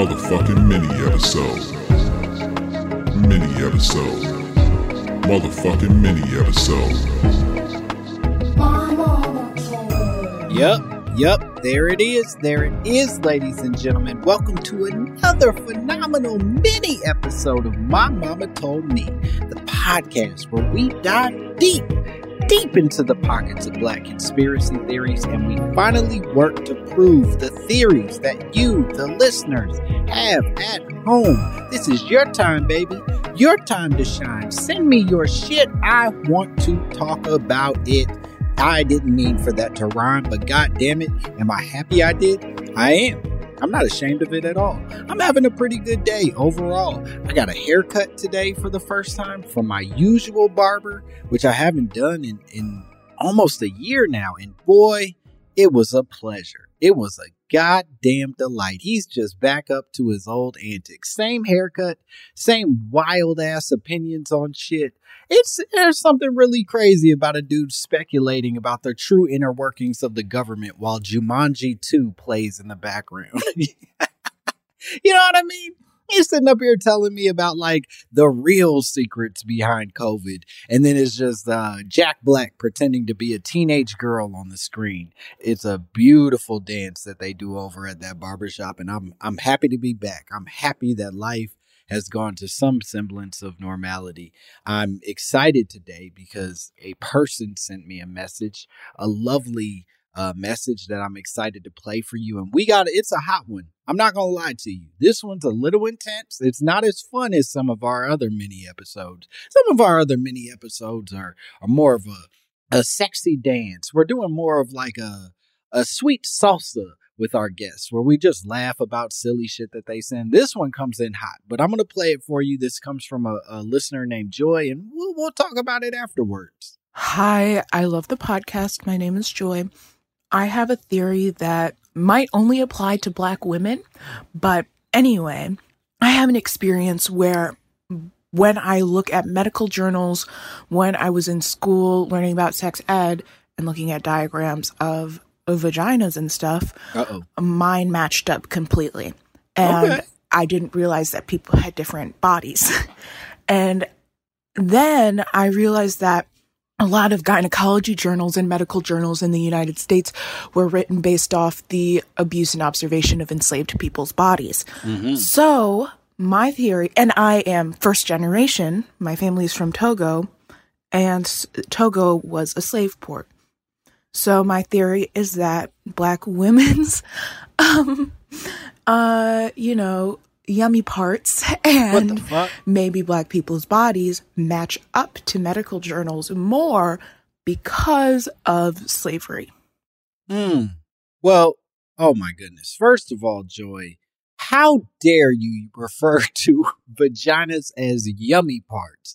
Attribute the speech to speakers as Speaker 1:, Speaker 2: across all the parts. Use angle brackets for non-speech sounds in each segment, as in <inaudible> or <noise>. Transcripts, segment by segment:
Speaker 1: Motherfucking mini episode. Mini episode. Motherfucking mini episode.
Speaker 2: Yep, yep, there it is. There it is, ladies and gentlemen. Welcome to another phenomenal mini episode of My Mama Told Me, the podcast where we dive deep, deep into the pockets of black conspiracy theories and we finally work to prove the theories that you, the listeners, have at home. This is your time, baby. Your time to shine. Send me your shit. I want to talk about it. I didn't mean for that to rhyme, but god damn it, am I happy I did? I am. I'm not ashamed of it at all. I'm having a pretty good day overall. I got a haircut today for the first time from my usual barber, which I haven't done in, in almost a year now. And boy, it was a pleasure. It was a goddamn delight. He's just back up to his old antics. Same haircut, same wild ass opinions on shit. It's there's something really crazy about a dude speculating about the true inner workings of the government while Jumanji 2 plays in the background. <laughs> you know what I mean? <laughs> He's sitting up here telling me about like the real secrets behind COVID. And then it's just uh, Jack Black pretending to be a teenage girl on the screen. It's a beautiful dance that they do over at that barbershop. And I'm, I'm happy to be back. I'm happy that life has gone to some semblance of normality. I'm excited today because a person sent me a message, a lovely uh, message that I'm excited to play for you. And we got it's a hot one. I'm not gonna lie to you. This one's a little intense. It's not as fun as some of our other mini episodes. Some of our other mini episodes are are more of a a sexy dance. We're doing more of like a a sweet salsa with our guests where we just laugh about silly shit that they send. This one comes in hot, but I'm going to play it for you. This comes from a, a listener named Joy, and we'll, we'll talk about it afterwards.
Speaker 3: Hi, I love the podcast. My name is Joy. I have a theory that might only apply to black women, but anyway, I have an experience where when I look at medical journals, when I was in school learning about sex ed and looking at diagrams of vaginas and stuff,
Speaker 2: Uh-oh.
Speaker 3: mine matched up completely. And
Speaker 2: Okay.
Speaker 3: I didn't realize that people had different bodies. <laughs> and then I realized that a lot of gynecology journals and medical journals in the United States were written based off the abuse and observation of enslaved people's bodies. So, my theory, and I am first generation, my family is from Togo, and Togo was a slave port. So, my theory is that black women's, <laughs> um, uh, you know, yummy parts <laughs> and maybe black people's bodies match up to medical journals more because of slavery.
Speaker 2: Hmm. Well, oh my goodness. First of all, Joy, How dare you refer <laughs> to vaginas as yummy parts?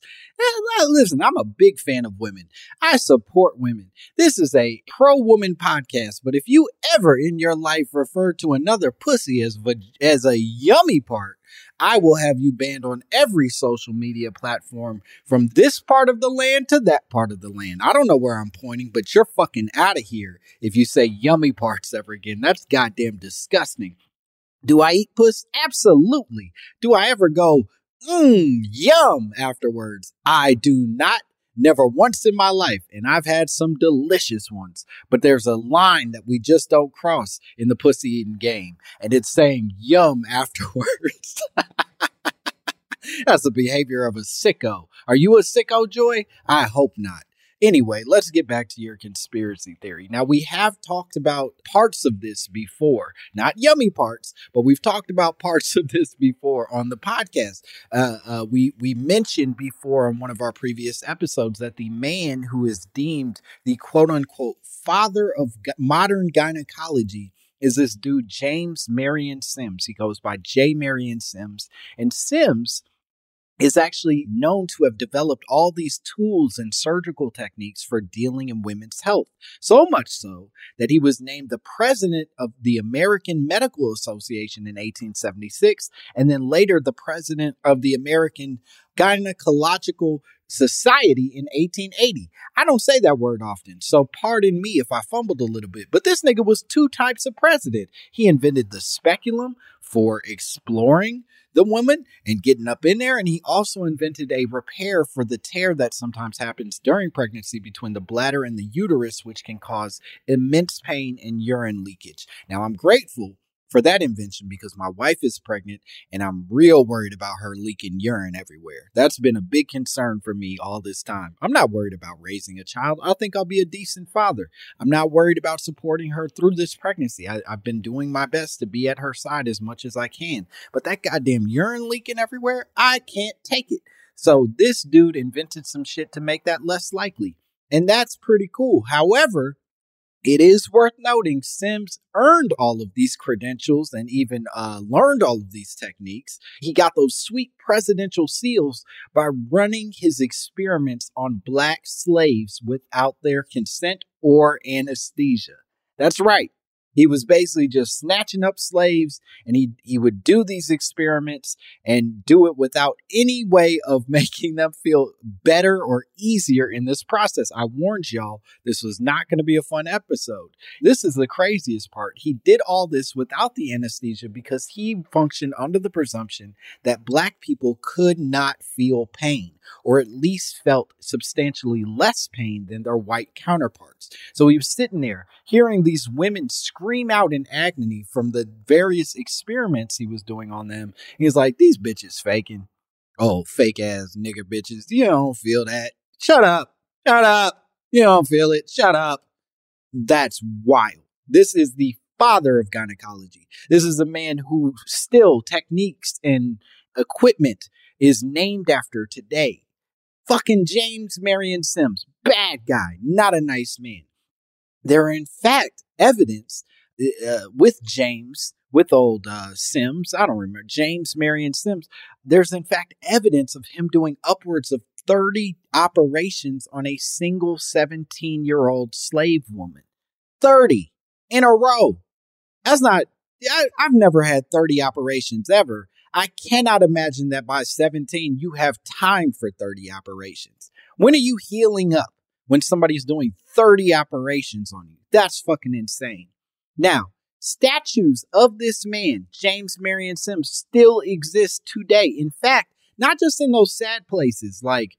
Speaker 2: Listen, I'm a big fan of women. I support women. This is a pro woman podcast, but if you ever in your life refer to another pussy as, as a yummy part, I will have you banned on every social media platform from this part of the land to that part of the land. I don't know where I'm pointing, but you're fucking out of here if you say yummy parts ever again. That's goddamn disgusting. Do I eat puss? Absolutely. Do I ever go, mmm, yum afterwards? I do not. Never once in my life, and I've had some delicious ones, but there's a line that we just don't cross in the pussy eating game, and it's saying yum <laughs> afterwards. That's the behavior of a sicko. Are you a sicko, Joy? I hope not. Anyway, let's get back to your conspiracy theory. Now, we have talked about parts of this before, not yummy parts, but we've talked about <laughs> parts of this before on the podcast. Uh, uh, we we mentioned before on one of our previous episodes that the man who is deemed the quote unquote father of modern gynecology is this dude James Marion Sims. He goes by J. Marion Sims, and Sims is actually known to have developed all these tools and surgical techniques for dealing in women's health. So much so that he was named the president of the American Medical Association in 1876, and then later the president of the American Gynecological Society in 1880. I don't say that word often, so pardon me if I fumbled a little bit, but this nigga was two types of president. He invented the speculum for exploring the woman and getting up in there. And he also invented a repair for the tear that sometimes happens during pregnancy between the bladder and the uterus, which can cause immense pain and urine leakage. Now, I'm grateful for that invention because my wife is pregnant and I'm real worried about her leaking urine everywhere. That's been a big concern for me all this time. I'm not worried about raising a child. I think I'll be a decent father. I'm not worried about supporting her through this pregnancy. I, have been doing my best to be at her side as much as I can. But that goddamn urine leaking everywhere, I can't take it. So this dude invented some shit to make that less likely. And that's pretty cool. However, it is worth noting Sims earned all of these credentials and even uh, learned all of these techniques. He got those sweet presidential seals by running his experiments on black slaves without their consent or anesthesia. That's right. He was basically just snatching up slaves and he, he would do these experiments and do it without any way of <laughs> making them feel better or easier in this process. I warned y'all this was not going to be a fun episode. This is the craziest part. He did all this without the anesthesia because he functioned under the presumption that black people could not feel pain or at least felt substantially less pain than their white counterparts. So he was sitting there hearing these women scream out in agony from the various experiments he was doing on them. He's like, these bitches faking. Oh, fake ass nigger bitches. You don't feel that. Shut up. Shut up. You don't feel it. Shut up. That's wild. This is the father of gynecology. This is a man who still techniques and equipment is named after today. Fucking James Marion Sims, bad guy, not a nice man. There are, in fact, evidence uh, with James, with old uh, Sims, I don't remember, James Marion Sims. There's, in fact, evidence of him doing upwards of 30 operations on a single 17 year old slave woman. 30 in a row. That's not, I, I've never had 30 operations ever. I cannot imagine that by 17, you have time for 30 operations. When are you healing up? When somebody's doing 30 operations on you. That's fucking insane. Now, statues of this man, James Marion Sims, still exist today. In fact, not just in those sad places like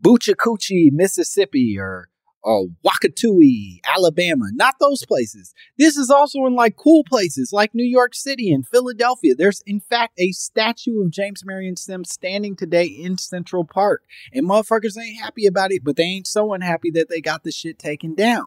Speaker 2: Boochie Coochie, Mississippi, or or Wakatui, Alabama, not those places. This is also in like cool places like New York City and Philadelphia. There's in fact a statue of James Marion Sims standing today in Central Park. And motherfuckers ain't happy about it, but they ain't so unhappy that they got the shit taken down.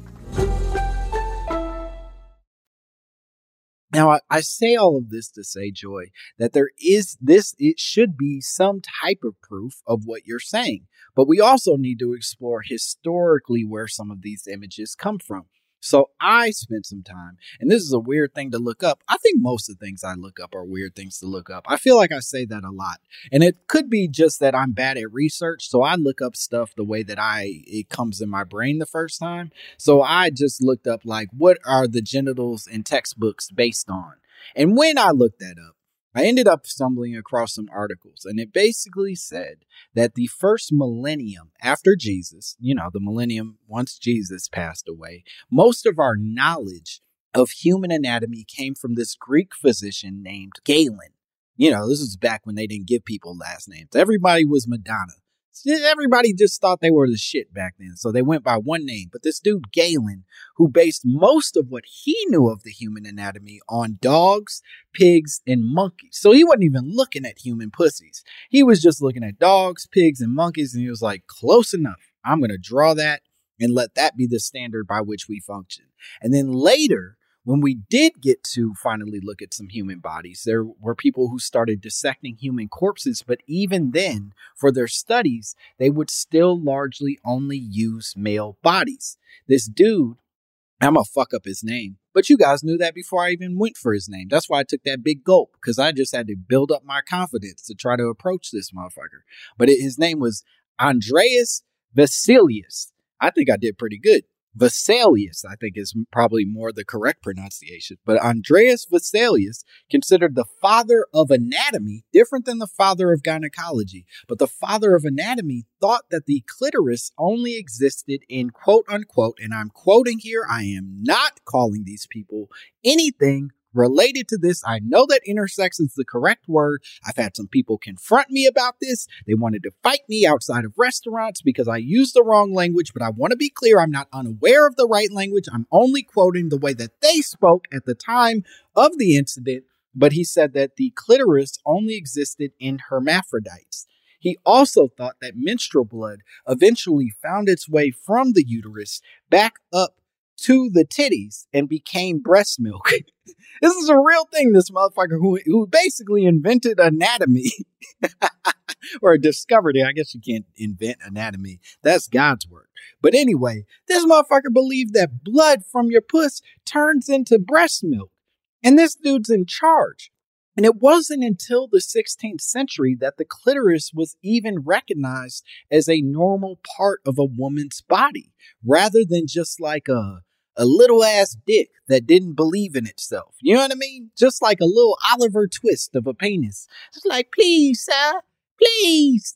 Speaker 2: Now, I, I say all of this to say, Joy, that there is this, it should be some type of proof of what you're saying. But we also need to explore historically where some of these images come from. So I spent some time, and this is a weird thing to look up. I think most of the things I look up are weird things to look up. I feel like I say that a lot. And it could be just that I'm bad at research, so I look up stuff the way that I it comes in my brain the first time. So I just looked up like what are the genitals in textbooks based on? And when I looked that up, I ended up stumbling across some articles, and it basically said that the first millennium after Jesus, you know, the millennium once Jesus passed away, most of our knowledge of human anatomy came from this Greek physician named Galen. You know, this was back when they didn't give people last names. Everybody was Madonna. Everybody just thought they were the shit back then. So they went by one name. But this dude, Galen, who based most of what he knew of the human anatomy on dogs, pigs, and monkeys. So he wasn't even looking at human pussies. He was just looking at dogs, pigs, and monkeys. And he was like, close enough. I'm going to draw that and let that be the standard by which we function. And then later, when we did get to finally look at some human bodies, there were people who started dissecting human corpses, but even then, for their studies, they would still largely only use male bodies. This dude, I'm gonna fuck up his name, but you guys knew that before I even went for his name. That's why I took that big gulp, because I just had to build up my confidence to try to approach this motherfucker. But it, his name was Andreas Vesalius. I think I did pretty good. Vesalius, I think is probably more the correct pronunciation, but Andreas Vesalius, considered the father of anatomy, different than the father of gynecology, but the father of anatomy thought that the clitoris only existed in quote unquote, and I'm quoting here, I am not calling these people anything related to this. I know that intersex is the correct word. I've had some people confront me about this. They wanted to fight me outside of restaurants because I used the wrong language, but I want to be clear. I'm not unaware of the right language. I'm only quoting the way that they spoke at the time of the incident. But he said that the clitoris only existed in hermaphrodites. He also thought that menstrual blood eventually found its way from the uterus back up to the titties and became breast milk. <laughs> this is a real thing. This motherfucker who, who basically invented anatomy <laughs> or discovered it. I guess you can't invent anatomy. That's God's work. But anyway, this motherfucker believed that blood from your puss turns into breast milk. And this dude's in charge. And it wasn't until the 16th century that the clitoris was even recognized as a normal part of a woman's body, rather than just like a, a little ass dick that didn't believe in itself. You know what I mean? Just like a little Oliver twist of a penis. It's like, please, sir, please,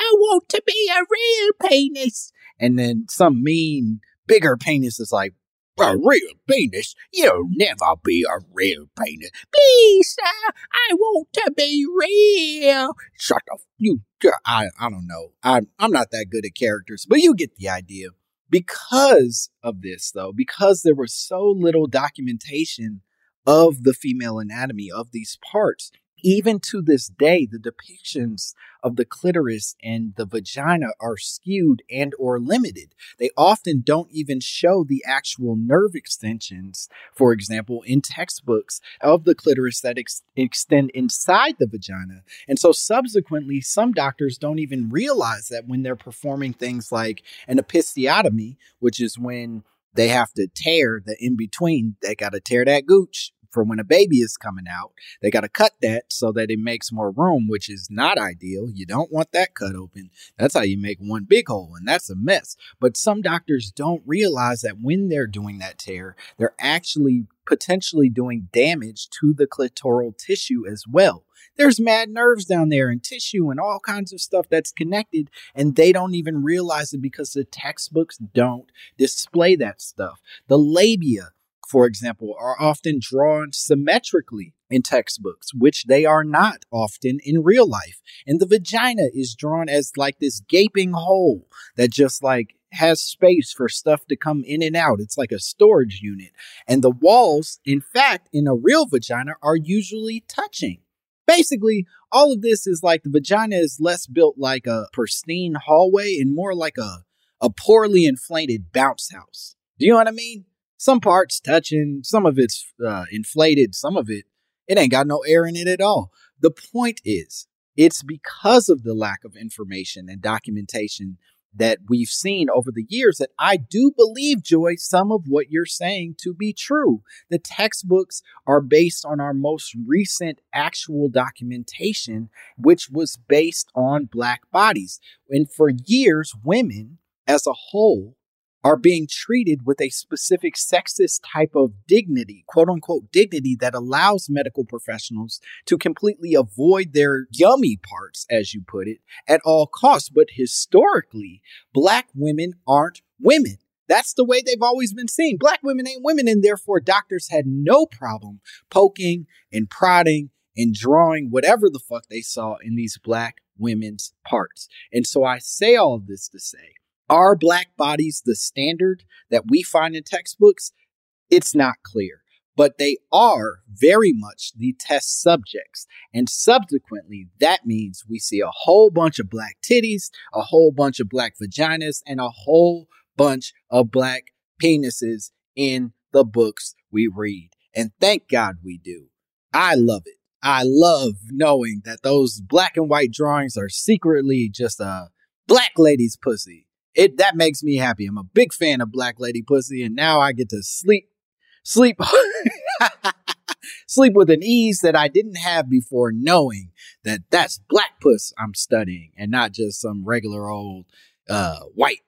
Speaker 2: I want to be a real penis. And then some mean, bigger penis is like, a real penis? You'll never be a real penis. Please, sir, I want to be real. Shut up. You, I, I don't know. I, I'm not that good at characters, but you get the idea. Because of this, though, because there was so little documentation of the female anatomy of these parts, even to this day, the depictions of the clitoris and the vagina are skewed and or limited. They often don't even show the actual nerve extensions, for example, in textbooks of the clitoris that ex- extend inside the vagina. And so subsequently, some doctors don't even realize that when they're performing things like an episiotomy, which is when they have to tear the in between, they got to tear that gooch for when a baby is coming out. They got to cut that so that it makes more room, which is not ideal. You don't want that cut open. That's how you make one big hole, and that's a mess. But some doctors don't realize that when they're doing that tear, they're actually potentially doing damage to the clitoral tissue as well. There's mad nerves down there and tissue and all kinds of stuff that's connected, and they don't even realize it because the textbooks don't display that stuff. The labia for example, are often drawn symmetrically in textbooks, which they are not often in real life. And the vagina is drawn as like this gaping hole that just like has space for stuff to come in and out. It's like a storage unit. And the walls, in fact, in a real vagina are usually touching. Basically, all of this is like the vagina is less built like a pristine hallway and more like a, a poorly inflated bounce house. Do you know what I mean? Some parts touching, some of it's uh, inflated, some of it, it ain't got no air in it at all. The point is, it's because of the lack of information and documentation that we've seen over the years that I do believe, Joy, some of what you're saying to be true. The textbooks are based on our most recent actual documentation, which was based on black bodies. And for years, women as a whole are being treated with a specific sexist type of dignity, quote unquote dignity that allows medical professionals to completely avoid their yummy parts, as you put it, at all costs. But historically, black women aren't women. That's the way they've always been seen. Black women ain't women, and therefore doctors had no problem poking and prodding and drawing whatever the fuck they saw in these black women's parts. And so I say all this to say are black bodies the standard that we find in textbooks? It's not clear, but they are very much the test subjects. And subsequently, that means we see a whole bunch of black titties, a whole bunch of black vaginas, and a whole bunch of black penises in the books we read. And thank God we do. I love it. I love knowing that those black and white drawings are secretly just a black lady's pussy it that makes me happy. I'm a big fan of Black Lady Pussy, and now I get to sleep, sleep, <laughs> sleep with an ease that I didn't have before, knowing that that's Black Puss I'm studying, and not just some regular old uh, white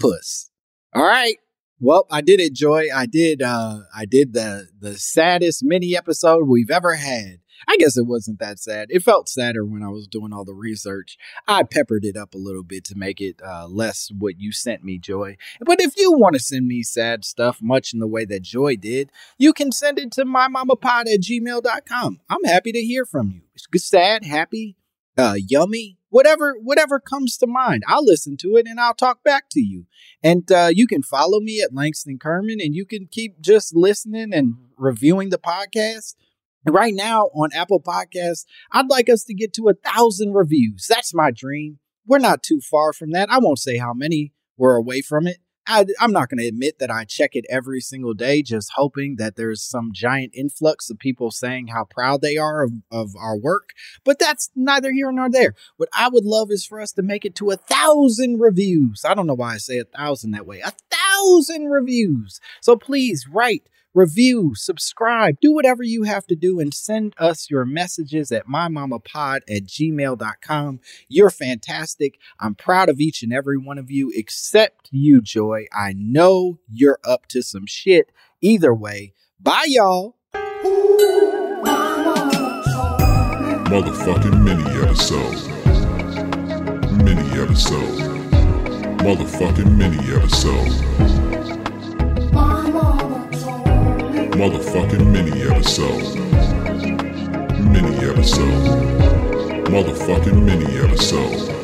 Speaker 2: puss. All right. Well, I did it, Joy. I did. Uh, I did the the saddest mini episode we've ever had. I guess it wasn't that sad. It felt sadder when I was doing all the research. I peppered it up a little bit to make it uh, less what you sent me, Joy. But if you want to send me sad stuff, much in the way that Joy did, you can send it to mymamapod at gmail.com. I'm happy to hear from you. It's Sad, happy, uh, yummy, whatever whatever comes to mind. I'll listen to it and I'll talk back to you. And uh, you can follow me at Langston Kerman, and you can keep just listening and reviewing the podcast. Right now on Apple Podcasts, I'd like us to get to a thousand reviews. That's my dream. We're not too far from that. I won't say how many we're away from it. I, am not going to admit that I check it every single day, just hoping that there's some giant influx of people saying how proud they are of, of our work. But that's neither here nor there. What I would love is for us to make it to a thousand reviews. I don't know why I say a thousand that way. A thousand reviews. So please write review, subscribe, do whatever you have to do and send us your messages at mymamapod at gmail.com. You're fantastic. I'm proud of each and every one of you, except you, Joy. I know you're up to some shit. Either way, bye, y'all.
Speaker 1: Motherfucking mini episode. Mini episode. Motherfucking mini episode. Motherfucking mini episode. Mini episode. Motherfucking mini episode.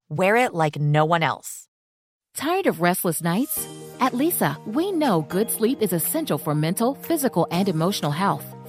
Speaker 4: Wear it like no one else.
Speaker 5: Tired of restless nights? At Leesa, we know good sleep is essential for mental, physical, and emotional health.